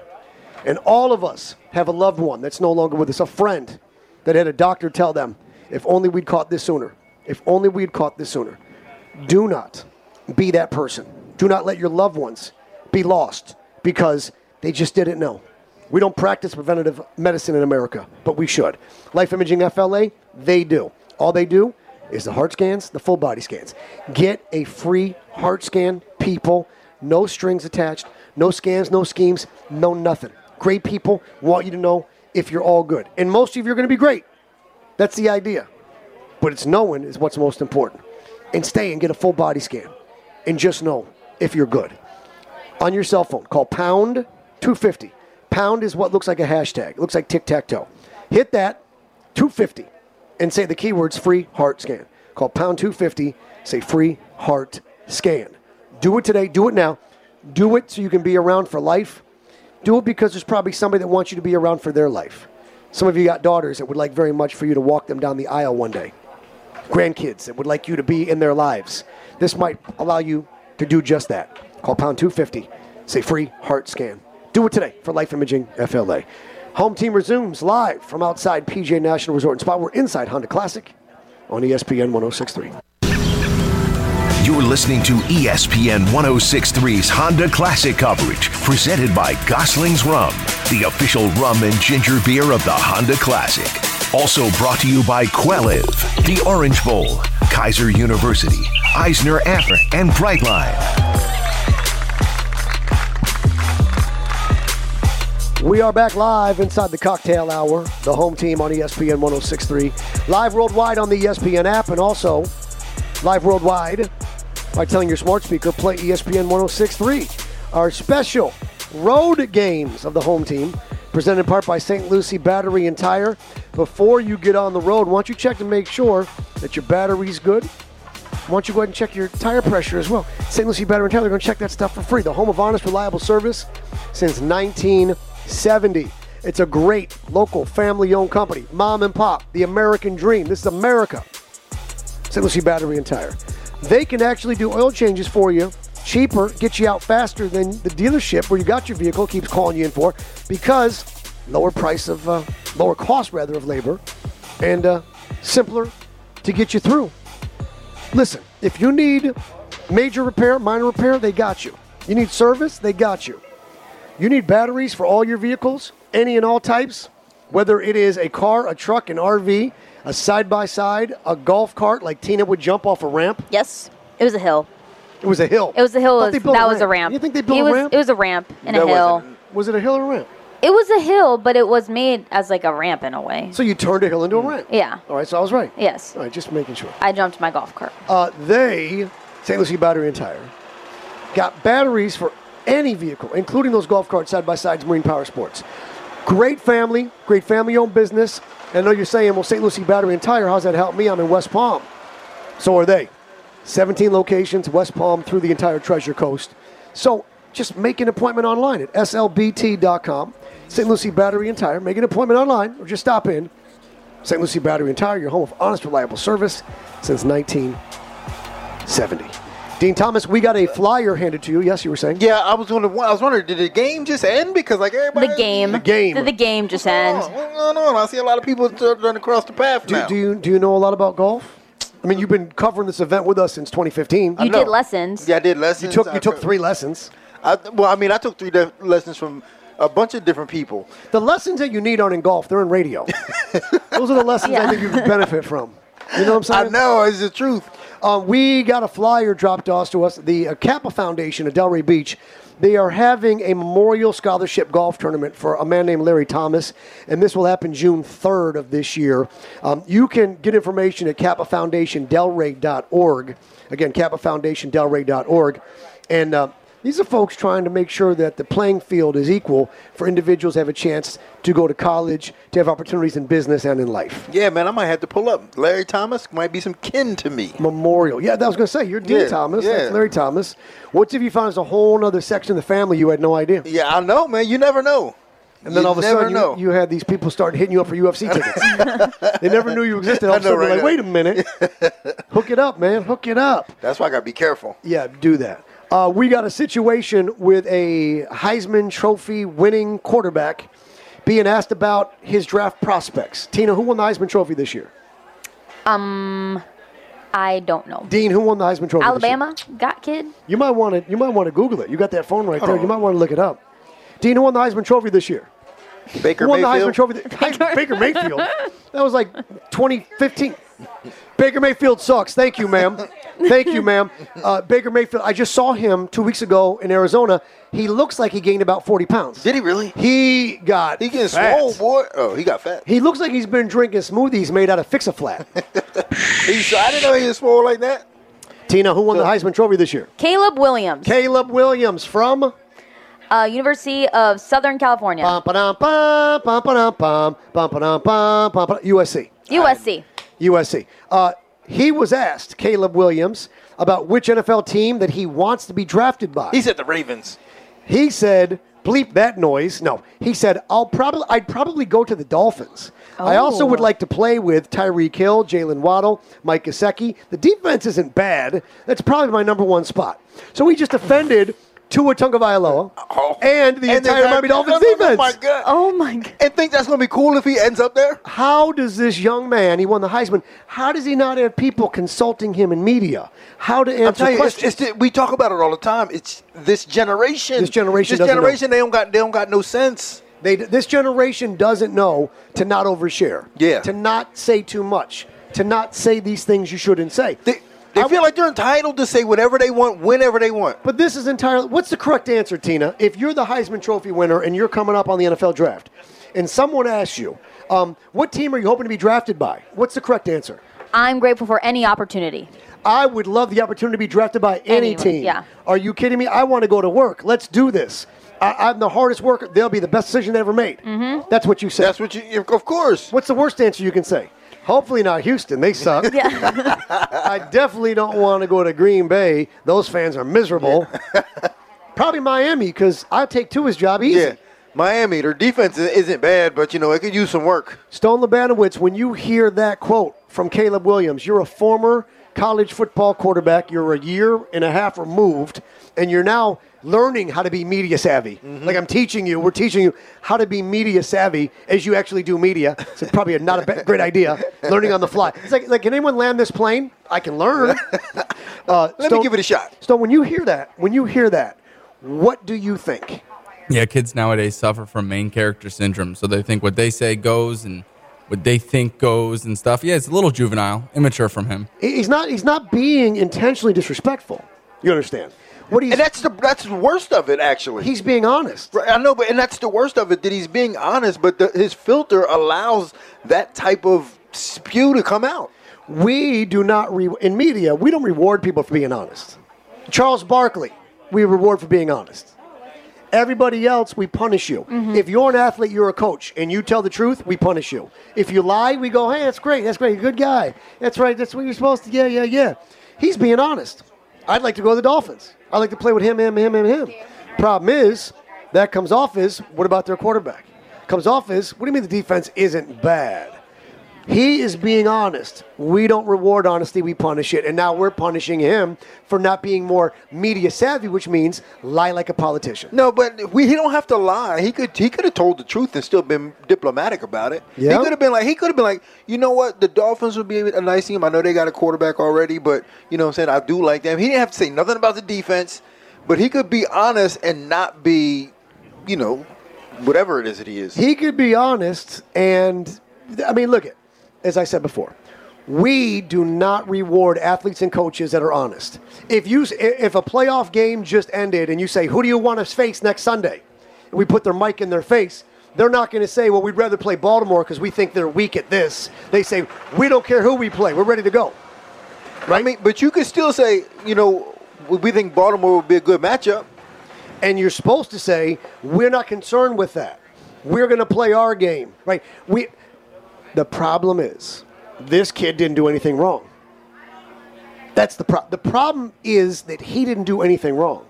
And all of us have a loved one that's no longer with us, a friend that had a doctor tell them, if only we'd caught this sooner, if only we'd caught this sooner. Do not be that person. Do not let your loved ones be lost because they just didn't know. We don't practice preventative medicine in America, but we should. Life Imaging FLA, they do. All they do is the heart scans, the full body scans. Get a free heart scan, people. No strings attached, no scans, no schemes, no nothing. Great people want you to know if you're all good. And most of you are going to be great. That's the idea. But it's knowing is what's most important. And stay and get a full body scan. And just know if you're good. On your cell phone, call pound 250. Pound is what looks like a hashtag. It looks like tic tac toe. Hit that 250 and say the keywords free heart scan. Call pound 250, say free heart scan. Do it today, do it now. Do it so you can be around for life. Do it because there's probably somebody that wants you to be around for their life. Some of you got daughters that would like very much for you to walk them down the aisle one day. Grandkids that would like you to be in their lives. This might allow you to do just that. Call pound 250, say free heart scan. Do it today for Life Imaging FLA. Home team resumes live from outside PGA National Resort and Spa. We're inside Honda Classic on ESPN 1063. You're listening to ESPN 1063's Honda Classic coverage, presented by Gosling's Rum, the official rum and ginger beer of the Honda Classic. Also brought to you by Quelliv, the Orange Bowl, Keiser University, Eisner Amper, and Brightline. We are back live inside the cocktail hour, the home team on ESPN 1063. Live worldwide on the ESPN app and also live worldwide by telling your smart speaker play ESPN 1063. Our special road games of the home team, presented in part by St. Lucie Battery and Tire. Before you get on the road, why don't you check to make sure that your battery's good? Why don't you go ahead and check your tire pressure as well? St. Lucie Battery and Tire, they're going to check that stuff for free. The home of honest, reliable service since 1970. It's a great local family owned company. Mom and pop, the American dream. This is America. St. Lucie Battery and Tire. They can actually do oil changes for you cheaper, get you out faster than the dealership where you got your vehicle keeps calling you in for because lower price of, uh, lower cost rather of labor and uh, simpler to get you through. Listen, if you need major repair, minor repair, they got you. You need service, they got you. You need batteries for all your vehicles, any and all types, whether it is a car, a truck, an RV, a side by side, a golf cart like Tina would jump off a ramp. Yes, it was a hill. It was a hill. It was a hill. Was, that was a ramp. You think they built it a was, ramp? It was a ramp and That a hill. wasn't- was it a hill or a ramp? It was a hill, but it was made as like a ramp in a way. So you turned a hill into a ramp. Yeah. All right, so I was right. Yes. All right, just making sure. I jumped my golf cart. Uh, they, St. Lucie Battery and Tire, got batteries for any vehicle, including those golf carts, side by sides, Marine Power Sports. Great family, great family owned business. And I know you're saying, well, St. Lucie Battery and Tire, how's that help me? I'm in West Palm. So are they. 17 locations, West Palm through the entire Treasure Coast. So just make an appointment online at slbt.com. St. Lucie Battery and Tire. Make an appointment online or just stop in. St. Lucie Battery and Tire, your home of honest, reliable service since 1970. Dean Thomas, we got a flyer handed to you. Yes, you were saying? Yeah, I was wondering. I was wondering, did the game just end? Because like everybody, The game. The game. Did the game just end? what's going on? I see a lot of people running across the path Do, now. do you do you know a lot about golf? I mean, you've been covering this event with us since 2015. You know. did lessons. yeah, I did lessons. You took I you took three lessons. I, well, I mean, I took three de- lessons from a bunch of different people. The lessons that you need aren't in golf; they're in radio. Those are the lessons I think you can benefit from. You know what I'm saying? I know it's the truth. Uh, we got a flyer dropped off to us. The uh, Kappa Foundation at Delray Beach. They are having a memorial scholarship golf tournament for a man named Larry Thomas, and this will happen June 3rd of this year. Um, you can get information at kappafoundationdelray.org. Again, kappafoundationdelray.org. And uh, these are folks trying to make sure that the playing field is equal for individuals to have a chance to go to college, to have opportunities in business and in life. Yeah, man, I might have to pull up. Larry Thomas might be some kin to me. Memorial. Yeah, that was going to say, you're Dean Yeah, Thomas. yeah. That's Larry Thomas. What if you found there's a whole other section of the family you had no idea? Yeah, I know, man. You never know. And then You all of a sudden, know. you, you had these people start hitting you up for UFC tickets. they never knew you existed. All I of a sudden, know, right? like, wait a minute. Hook it up, man. Hook it up. That's why I gotta be careful. Yeah, do that. Uh, we got a situation with a Heisman Trophy winning quarterback being asked about his draft prospects. Tina, who won the Heisman Trophy this year? Um, I don't know. Dean, who won the Heisman Trophy? this year? Alabama got kid. You might want to. You might want to Google it. You got that phone right there. Oh. You might want to look it up. Dean, who won the Heisman Trophy this year? Baker Who won the Heisman Trophy? Heisman- Baker Mayfield. That was like 2015. Baker Mayfield sucks. Thank you, ma'am. Thank you, ma'am. Uh, Baker Mayfield. I just saw him two weeks ago in Arizona. He looks like he gained about 40 pounds. Did he really? He got. He getting fat. swole, boy. Oh, he got fat. He looks like he's been drinking smoothies made out of Fix-A-Flat. I didn't know he was swole like that. Tina, who won the Heisman Trophy this year? Caleb Williams, Caleb Williams from uh, University of Southern California, bum, ba-dum, bum, bum, ba-dum, bum, bum, ba-dum, bum, bum, ba- USC. USC. USC. Uh, he was asked, Caleb Williams, about which NFL team that he wants to be drafted by. He said the Ravens. he said, bleep that noise. No, he said, I'll probably, I'd probably go to the Dolphins. I also Oh. would like to play with Tyreek Hill, Jaylen Waddle, Mike Gesicki. The defense isn't bad. That's probably my number one spot. So he just offended Tua Tagovailoa Oh. and the entire entire- Miami Dolphins No, no, no, my God. Oh my god. And think that's going to be cool if he ends up there? How does this young man, he won the Heisman, how does he not have people consulting him in media? How to answer you, questions? it's the- we talk about it all the time. It's this generation. This generation This doesn't know. generation, they don't got they don't got no sense. They, this generation doesn't know to not overshare. Yeah. To not say too much. To not say these things you shouldn't say. They they I- feel like they're entitled to say whatever they want, whenever they want. But this is entirely. What's the correct answer, Tina? If you're the Heisman Trophy winner and you're coming up on the NFL draft, and someone asks you, um, what team are you hoping to be drafted by? What's the correct answer? I'm grateful for any opportunity. I would love the opportunity to be drafted by any Anyone, team. yeah. Are you kidding me? I want to go to work. Let's do this. I, I'm the hardest worker. They'll be the best decision they ever made. Mm-hmm. That's what you said. That's what you. Of course. What's the worst answer you can say? Hopefully not Houston. They suck. Yeah. I definitely don't want to go to Green Bay. Those fans are miserable. Probably Miami because I take Tua's job easy. Yeah. Miami, their defense isn't bad, but you know it could use some work. Stone Labanowitz, when you hear that quote from Caleb Williams, you're a former college football quarterback. You're a year and a half removed, and you're now learning how to be media savvy. Like I'm teaching you, we're teaching you how to be media savvy as you actually do media. It's probably not a ba- great idea. Learning on the fly. It's like, like, can anyone land this plane? I can learn. Uh, Let me give it a shot. So when you hear that, when you hear that, what do you think? Yeah, kids nowadays suffer from main character syndrome, so they think what they say goes and what they think goes and stuff. Yeah, it's a little juvenile, immature from him. He's not. He's not being intentionally disrespectful. You understand? What he's And that's the that's the worst of it, actually. he's being honest. Right, I know, but and that's the worst of it that he's being honest, but the, his filter allows that type of spew to come out. We do not re- in media. We don't reward people for being honest. Charles Barkley, we reward for being honest. Everybody else, we punish you. Mm-hmm. If you're an athlete, you're a coach, and you tell the truth, we punish you. If you lie, we go, hey, that's great, that's great, a good guy. That's right, that's what you're supposed to. Yeah, yeah, yeah. He's being honest. I'd like to go to the Dolphins. I'd like to play with him, him, him, him, him. Problem is, that comes off as, what about their quarterback? Comes off as, what do you mean the defense isn't bad? He is being honest. We don't reward honesty, we punish it. And now we're punishing him for not being more media savvy, which means lie like a politician. No, but we he don't have to lie. He could he could have told the truth and still been diplomatic about it. Yeah. He could have been like he could have been like, you know what, the Dolphins would be a nice team. I know they got a quarterback already, but you know what I'm saying, I do like them. He didn't have to say nothing about the defense, but he could be honest and not be, you know, whatever it is that he is. He could be honest, and I mean, look at, as I said before, we do not reward athletes and coaches that are honest. If you, if a playoff game just ended and you say, "Who do you want to face next Sunday?" and we put their mic in their face, they're not going to say, "Well, we'd rather play Baltimore because we think they're weak at this." They say, "We don't care who we play. We're ready to go." I mean, but you could still say, you know, we we think Baltimore would be a good matchup. and you're supposed to say we're not concerned with that we're going to play our game right we the problem is this kid didn't do anything wrong that's the problem the problem is that he didn't do anything wrong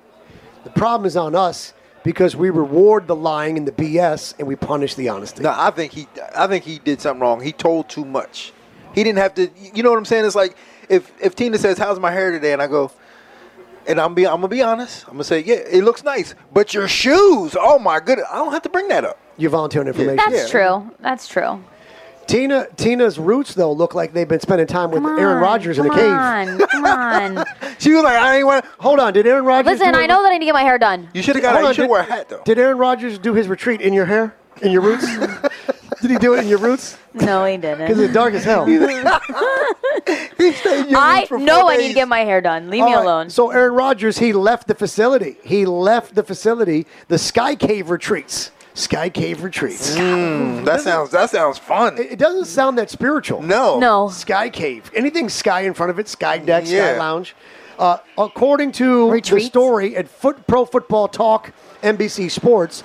the problem is on us because we reward the lying and the bs and we punish the honesty No, I think he I think he did something wrong. He told too much. He didn't have to. You know what I'm saying? It's like if if Tina says, "How's my hair today?" and I go, and I'm be I'm gonna be honest. I'm gonna say, "Yeah, it looks nice," but your shoes. Oh my goodness, I don't have to bring that up. You volunteer on information. That's Yeah. true. That's true. Tina Tina's roots though look like they've been spending time with Come Aaron on, Rodgers in come a cave. Come on, come on. She was like, I ain't want. Hold on, did Aaron Rodgers? Listen, do I it- know that I need to get my hair done. You should have got. Hold You on, should did- wear a hat though. Did Aaron Rodgers do his retreat in your hair, in your roots? did he do it in your roots? No, he didn't. Because it's dark as hell. He stayed in your I roots for know four I need days. to get my hair done. Leave All me right, alone. So Aaron Rodgers, he left the facility. He left the facility. The Sky Cave retreats. Sky Cave retreats. Mm, that sounds. That sounds fun. It it doesn't sound that spiritual. No. no. Sky Cave. Anything sky in front of it, Sky Deck, Sky Lounge. Uh, according to Retreats? the story at Foot Pro Football Talk, NBC Sports,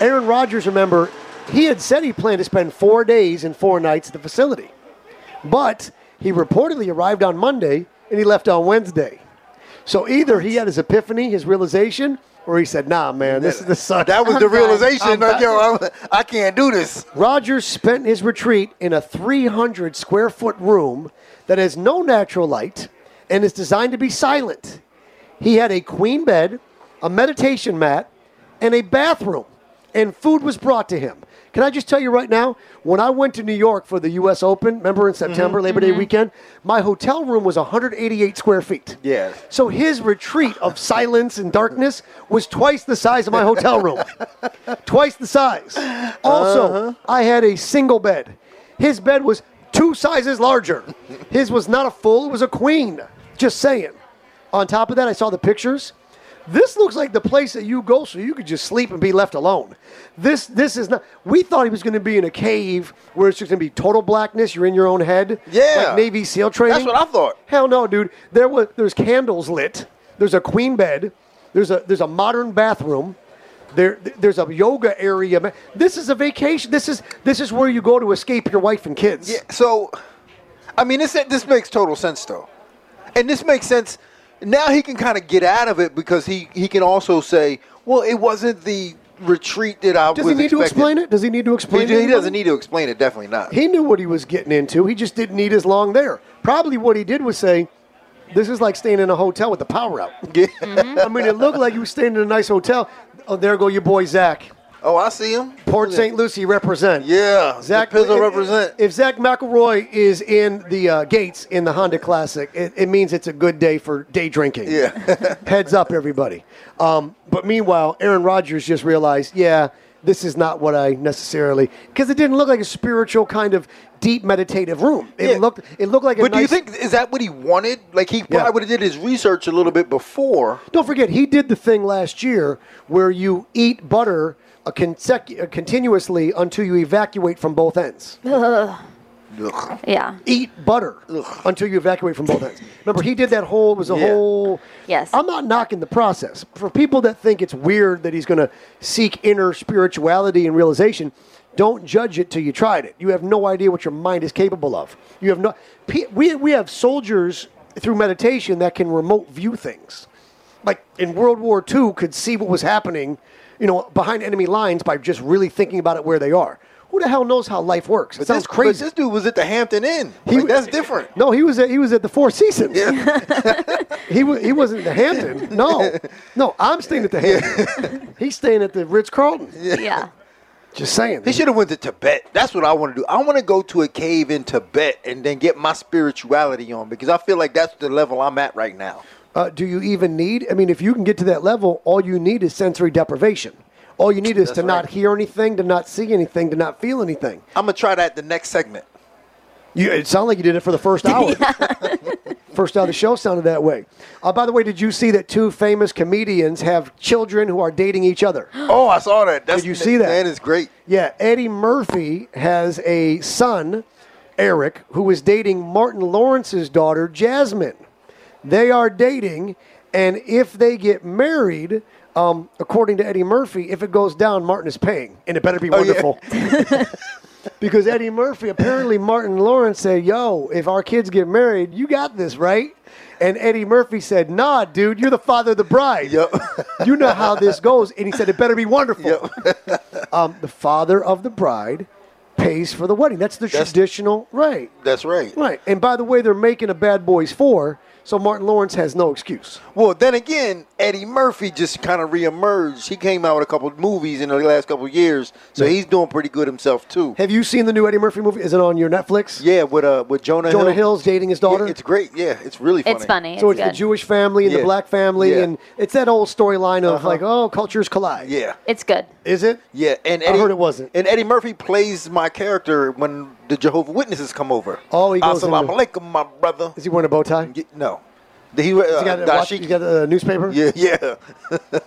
Aaron Rodgers, remember, he had said he planned to spend four days and four nights at the facility. But he reportedly arrived on Monday and he left on Wednesday. So either he had his epiphany, his realization, or he said, nah, man, this is the sun. That was the I'm done. realization. I'm Like, yo, I'm, I can't do this. Rodgers spent his retreat in a 300 square foot room that has no natural light and is designed to be silent. He had a queen bed, a meditation mat, and a bathroom, and food was brought to him. Can I just tell you right now, when I went to New York for the U.S. Open, remember in September, mm-hmm. Labor Day mm-hmm. weekend, my hotel room was 188 square feet. Yeah. So his retreat of silence and darkness was twice the size of my hotel room. twice the size. Also, uh-huh. I had a single bed. His bed was two sizes larger. His was not a full, it was a queen. Just saying. On top of that, I saw the pictures. This looks like the place that you go so you could just sleep and be left alone. This this is not we thought he was going to be in a cave where it's just going to be total blackness, you're in your own head. Yeah. Like Navy SEAL training. That's what I thought. Hell no, dude. There was there's candles lit. There's a queen bed. There's a there's a modern bathroom. There there's a yoga area. This is a vacation. This is this is where you go to escape your wife and kids. Yeah. So, I mean, this this makes total sense though, and this makes sense. Now he can kind of get out of it because he he can also say, well, it wasn't the retreat that I Does was he need to expecting. explain it? Does he need to explain He, it? he doesn't need to explain it. Definitely not. He knew what he was getting into. He just didn't need as long there. Probably what he did was say, "This is like staying in a hotel with the power out." Yeah. I mean, it looked like he was staying in a nice hotel. Oh, there go your boy Zach. Oh, I see him. Port St. Lucie represent. Yeah. Zach Pizzle if- represent. If Zach McElroy is in the uh, gates in the Honda Classic, it, it means it's a good day for day drinking. yeah. Heads up, everybody. Um, but meanwhile, Aaron Rodgers just realized, yeah, this is not what I necessarily because it didn't look like a spiritual kind of deep meditative room. It Yeah. looked it looked like a But do you think is that what he wanted? Like he Yeah. probably would have did his research a little bit before. Don't forget, he did the thing last year where you eat butter uh, consecu- uh, continuously until you evacuate from both ends. Ugh. Yeah. Eat butter until you evacuate from both ends. Remember, he did that whole. It was a Yeah. whole. Yes. I'm not knocking the process. For people that think it's weird that he's going to seek inner spirituality and realization, don't judge it till you tried it. You have no idea what your mind is capable of. You have no. Pe- We we have soldiers through meditation that can remote view things. Like in World War II, could see what was happening, you know, behind enemy lines by just really thinking about it where they are. Who the hell knows how life works? It But sounds this, crazy. But this dude was at the Hampton Inn. He- Like, that's different. No, he was at, he was at the Four Seasons. Yeah. He was he wasn't at the Hampton. No, no, I'm staying at the Hampton. He's staying at the Ritz Carlton. Yeah. Just saying. He should have went to Tibet. That's what I want to do. I want to go to a cave in Tibet and then get my spirituality on because I feel like that's the level I'm at right now. Uh, do you even need? I mean, if you can get to that level, all you need is sensory deprivation. All you need is That's to not hear anything, to not see anything, to not feel anything. I'm gonna try that the next segment. You, it sounded like you did it for the first hour. first hour of the show sounded that way. Uh, by the way, did you see that two famous comedians have children who are dating each other? Oh, I saw that. That's, Did you see that? That is great. Yeah, Eddie Murphy has a son, Eric, who is dating Martin Lawrence's daughter, Jasmine. They are dating, and if they get married, um, according to Eddie Murphy, if it goes down, Martin is paying, and it better be Oh, yeah. wonderful. because Eddie Murphy, apparently Martin Lawrence said, "Yo, if our kids get married, you got this, right?" And Eddie Murphy said, "Nah, dude, you're the father of the bride. Yep. You know how this goes." And he said, "It better be wonderful." Yep. um, the father of the bride pays for the wedding. That's the That's- traditional right. That's right. Right. And by the way, they're making a Bad Boys 4, So Martin Lawrence has no excuse. Well, then again, Eddie Murphy just kind of reemerged. He came out with a couple of movies in the last couple of years, so he's doing pretty good himself too. Have you seen the new Eddie Murphy movie? Is it on your Netflix? Yeah, with uh with Jonah Jonah Hill. Hill's dating his Yeah, daughter. it's great. Yeah, it's really funny. It's funny. so it's it's the. Jewish family and the black family, Yeah. and it's that old storyline of Uh-huh. like, oh, cultures collide. Yeah. It's good. Is it? Yeah, and I Eddie, heard it wasn't. And Eddie Murphy plays my character when the Jehovah Witnesses come over. Oh, he goes Assalamu alaikum, my brother. Is he wearing a bow tie? No, Did he, uh, He's got, a watch, he's got a newspaper. yeah, yeah.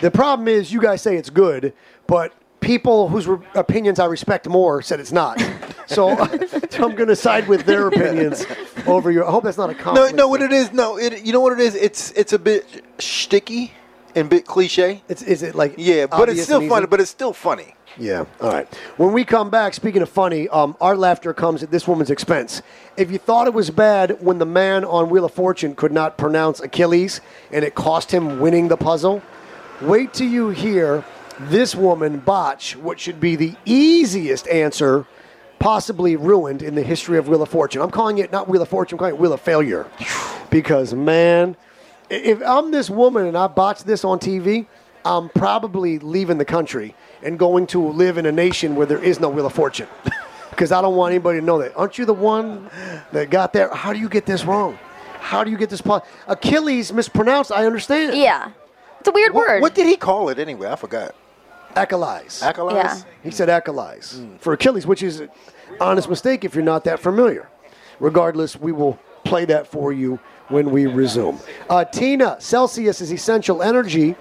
The problem is, you guys say it's good, but people whose re- opinions I respect more said it's not. So, so I'm going to side with their opinions over your. I hope that's not a No, conflict. no. What it is? No, it. You know what it is? It's it's a bit sticky and a bit cliche. It's, is it like Yeah, but it's still funny. But it's still funny. Yeah. All right. When we come back, speaking of funny, um, our laughter comes at this woman's expense. If you thought it was bad when the man on Wheel of Fortune could not pronounce Achilles and it cost him winning the puzzle, wait till you hear this woman botch what should be the easiest answer possibly ruined in the history of Wheel of Fortune. I'm calling it not Wheel of Fortune, I'm calling it Wheel of Failure. Because, man, if I'm this woman and I botch this on TV, I'm probably leaving the country and going to live in a nation where there is no Wheel of Fortune. Because I don't want anybody to know that. Aren't you the one that got there? How do you get this wrong? How do you get this? Po- Achilles mispronounced. I understand. Yeah. It's a weird What, word. what did he call it anyway? I forgot. Achilles. Acolytes? Yeah. He said Achilles for Achilles, which is an honest mistake if you're not that familiar. Regardless, we will play that for you when we resume. Uh, Tina, Celsius is essential energy.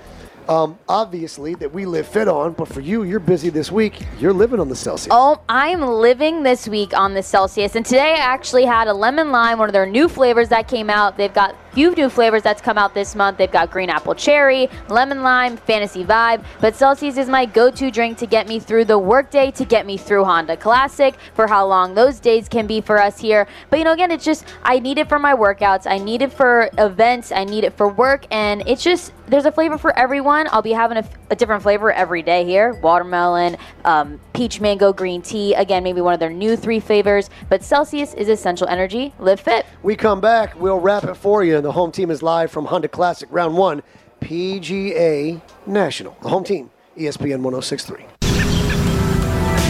Um, obviously, that we live fit on, but for you, you're busy this week. You're living on the Celsius. Oh, I'm living this week on the Celsius, and today I actually had a lemon lime, one of their new flavors that came out. They've got few new flavors that's come out this month. They've got green apple cherry, lemon lime, fantasy vibe. But Celsius is my go-to drink to get me through the workday, to get me through Honda Classic, for how long those days can be for us here. But you know, again, it's just I need it for my workouts, I need it for events, I need it for work, and it's just there's a flavor for everyone. I'll be having a, a different flavor every day here: watermelon, um, peach mango green tea. Again, maybe one of their new three flavors. But Celsius is essential energy. Live fit. We come back, we'll wrap it for you. The home team is live from Honda Classic Round 1, PGA National. The home team, ESPN 1063.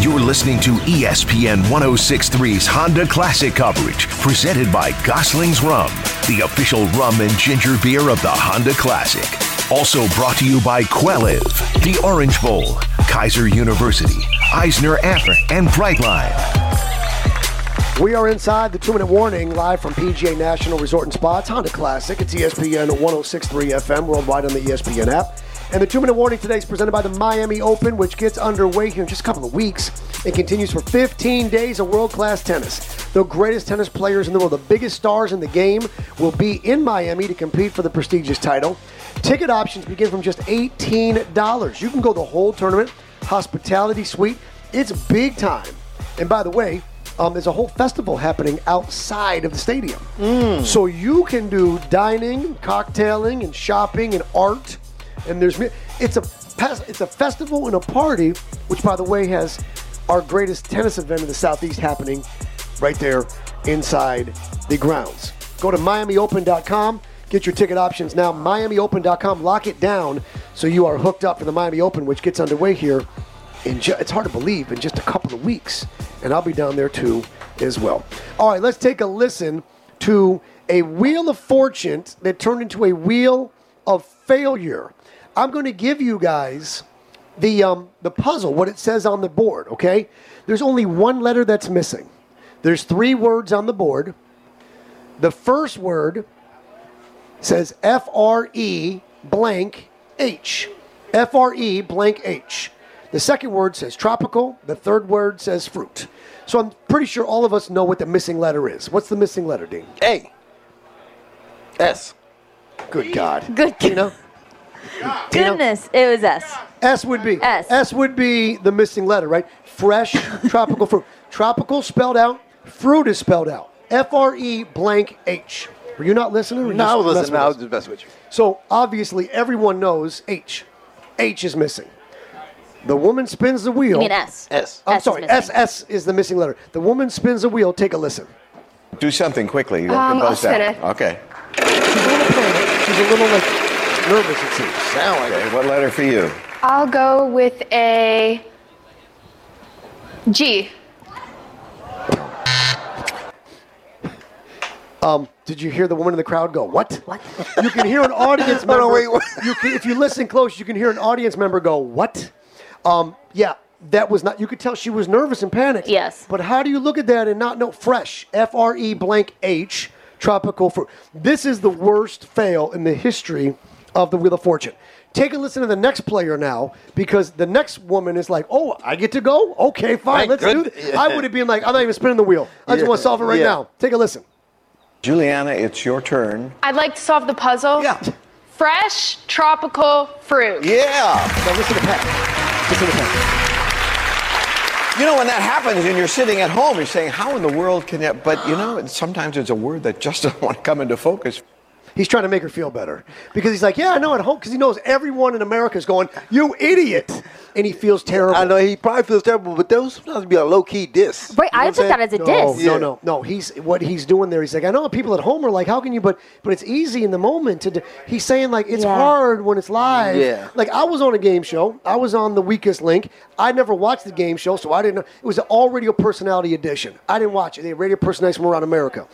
You're listening to ESPN 1063's Honda Classic coverage, presented by Gosling's Rum, the official rum and ginger beer of the Honda Classic. Also brought to you by Quelliv, the Orange Bowl, Keiser University, Eisner Amper, and Brightline. We are inside the two minute warning live from PGA National Resort and Spa. It's Honda Classic. It's ESPN 1063 FM worldwide on the ESPN app. And the two minute warning today is presented by the Miami Open, which gets underway here in just a couple of weeks. and continues for 15 days of world class tennis. The greatest tennis players in the world, the biggest stars in the game, will be in Miami to compete for the prestigious title. Ticket options begin from just $18. You can go the whole tournament, hospitality suite. It's big time. And by the way, um, there's a whole festival happening outside of the stadium. So you can do dining, cocktailing, and shopping and art. And there's it's a it's a festival and a party, which by the way has our greatest tennis event in the southeast happening right there inside the grounds. Go to MiamiOpen.com. Get your ticket options now. MiamiOpen.com. Lock it down so you are hooked up for the Miami Open, which gets underway here in ju- it's hard to believe in just a couple of weeks and i'll be down there too as well. All right let's take a listen to a wheel of fortune that turned into a wheel of failure. I'm going to give you guys the um, the puzzle what it says on the board okay? There's only one letter that's missing. There's three words on the board. The first word says f-r-e blank h. F-r-e blank h the second word says tropical. The third word says fruit. So I'm pretty sure all of us know what the missing letter is. What's the missing letter, Dean? A. S. Good God. Good Tina? Tina? Goodness, it was S. S would be. S. S would be the missing letter, right? Fresh tropical fruit. Tropical spelled out. Fruit is spelled out. F R E blank H. Were you not listening? or No, I was listening. I was us? just messing with you. So obviously everyone knows H. H is missing. The woman spins the wheel. You mean S? S. I'm S sorry. missing. S S is the missing letter. The woman spins the wheel. Take a listen. Do something quickly. You Um, I'll that. spin it. Okay. She's a little panicked. She's a little like nervous. It seems. Sound like Okay. What letter for you? I'll go with a G. Um, did you hear the woman in the crowd go, "What? What?" You can hear an audience Hold member. on, wait, what? You can, if you listen close, you can hear an audience member go, "What?" Um, yeah, that was not. You could tell she was nervous and panicked. Yes. But how do you look at that and not know fresh? F R E blank H tropical fruit. This is the worst fail in the history of the Wheel of Fortune. Take a listen to the next player now, because the next woman is like, "Oh, I get to go. Okay, fine, Thank let's do good- this." I would have been like, "I'm not even spinning the wheel. I just Yeah, want to solve it right yeah. now." Take a listen. Juliana, it's your turn. I'd like to solve the puzzle. Yeah. Fresh tropical fruit. Yeah. Now listen to Pat. Pat. You know, when that happens and you're sitting at home, you're saying, how in the world can that? But, you know, sometimes it's a word that just doesn't want to come into focus. He's trying to make her feel better because he's like, "Yeah, I know at home," because he knows everyone in America is going, "You idiot," and he feels terrible. I know he probably feels terrible, but those sometimes be a low key diss. Right, You know I what took I'm that as a No, diss. no, Yeah. no, no. He's what he's doing there. He's like, I know people at home are like, how can you? But but it's easy in the moment to. Do. He's saying like it's Yeah. hard when it's live. Yeah. Like I was on a game show. I was on the weakest link. I never watched the game show, so I didn't know. It was an all radio personality edition. I didn't watch it. They had radio personalities from around America.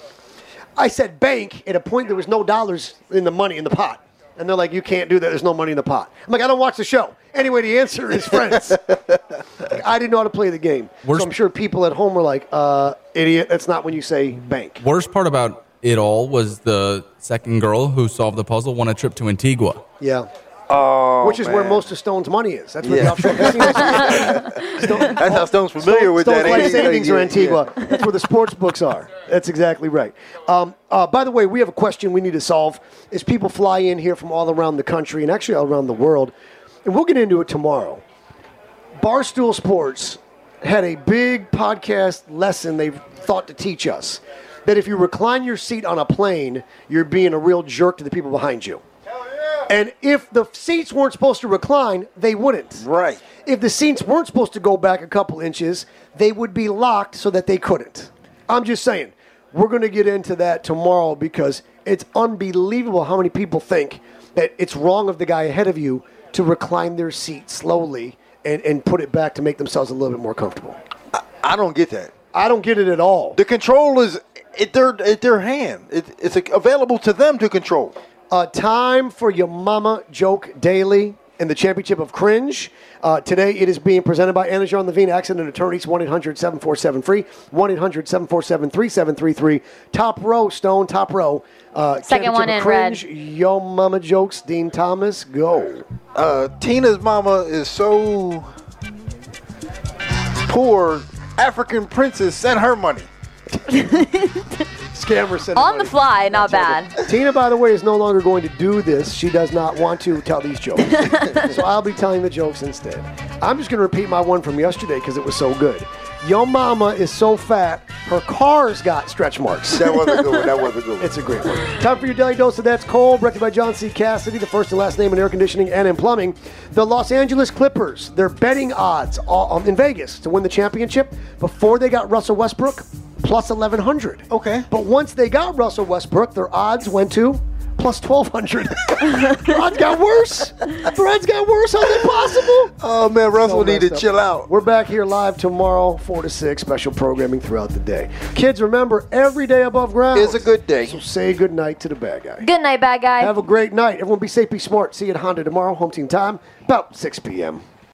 I said bank at a point there was no dollars in the money in the pot. And they're like, you can't do that. There's no money in the pot. I'm like, I don't watch the show. Anyway, the answer is friends. I didn't know how to play the game. Worst- so I'm sure people at home were like, uh, idiot, that's not when you say bank. Worst part about it all was the second girl who solved the puzzle won a trip to Antigua. Yeah. Oh, Which is where most of Stone's money is. That's where the offshore casinos. Stone, That's how Stone's familiar with Stone's that. life savings are Yeah, Antigua. That's where the sports books are. That's exactly right. Um, uh, by the way, we have a question we need to solve. As people fly in here from all around the country and actually all around the world, and we'll get into it tomorrow. Barstool Sports had a big podcast lesson they thought to teach us that if you recline your seat on a plane, you're being a real jerk to the people behind you. And if the seats weren't supposed to recline, they wouldn't. Right. If the seats weren't supposed to go back a couple inches, they would be locked so that they couldn't. I'm just saying, we're going to get into that tomorrow because it's unbelievable how many people think that it's wrong of the guy ahead of you to recline their seat slowly and, and put it back to make themselves a little bit more comfortable. I don't get that. I don't get it at all. The control is at their at their hand. It, it's available to them to control. Uh, time for your mama joke daily in the championship of cringe. Uh, today it is being presented by Anidjar Levine, accident attorneys, 1 800 747 free, 1 800 747 3733. Top row, Stone, top row. Uh, Second one championship of in red. cringe. Yo mama jokes, Dean Thomas, go. Uh, Tina's mama is so poor. African princess sent her money. Scammer said On the fly, not bad. Tina, by the way, is no longer going to do this. She does not want to tell these jokes. so I'll be telling the jokes instead. I'm just going to repeat my one from yesterday because it was so good. Your mama is so fat, her car's got stretch marks. That was a good one. That was a good one. It's a great one. Time for your daily dose of That's Cold, brought to you by John C. Cassidy, the first and last name in air conditioning and in plumbing. The Los Angeles Clippers, their betting odds um, in Vegas to win the championship before they got Russell Westbrook, plus 1,100. Okay. But once they got Russell Westbrook, their odds went to plus 1,200. their odds got worse. Their odds got worse. How's that possible? Oh man, Russell So need to up. chill out. We're back here live tomorrow, 4 to 6, special programming throughout the day. Kids, remember, every day above ground is a good day. So say good night to the bad guy. Good night, bad guy. Have a great night. Everyone be safe, be smart. See you at Honda tomorrow, home team time, about 6 p.m.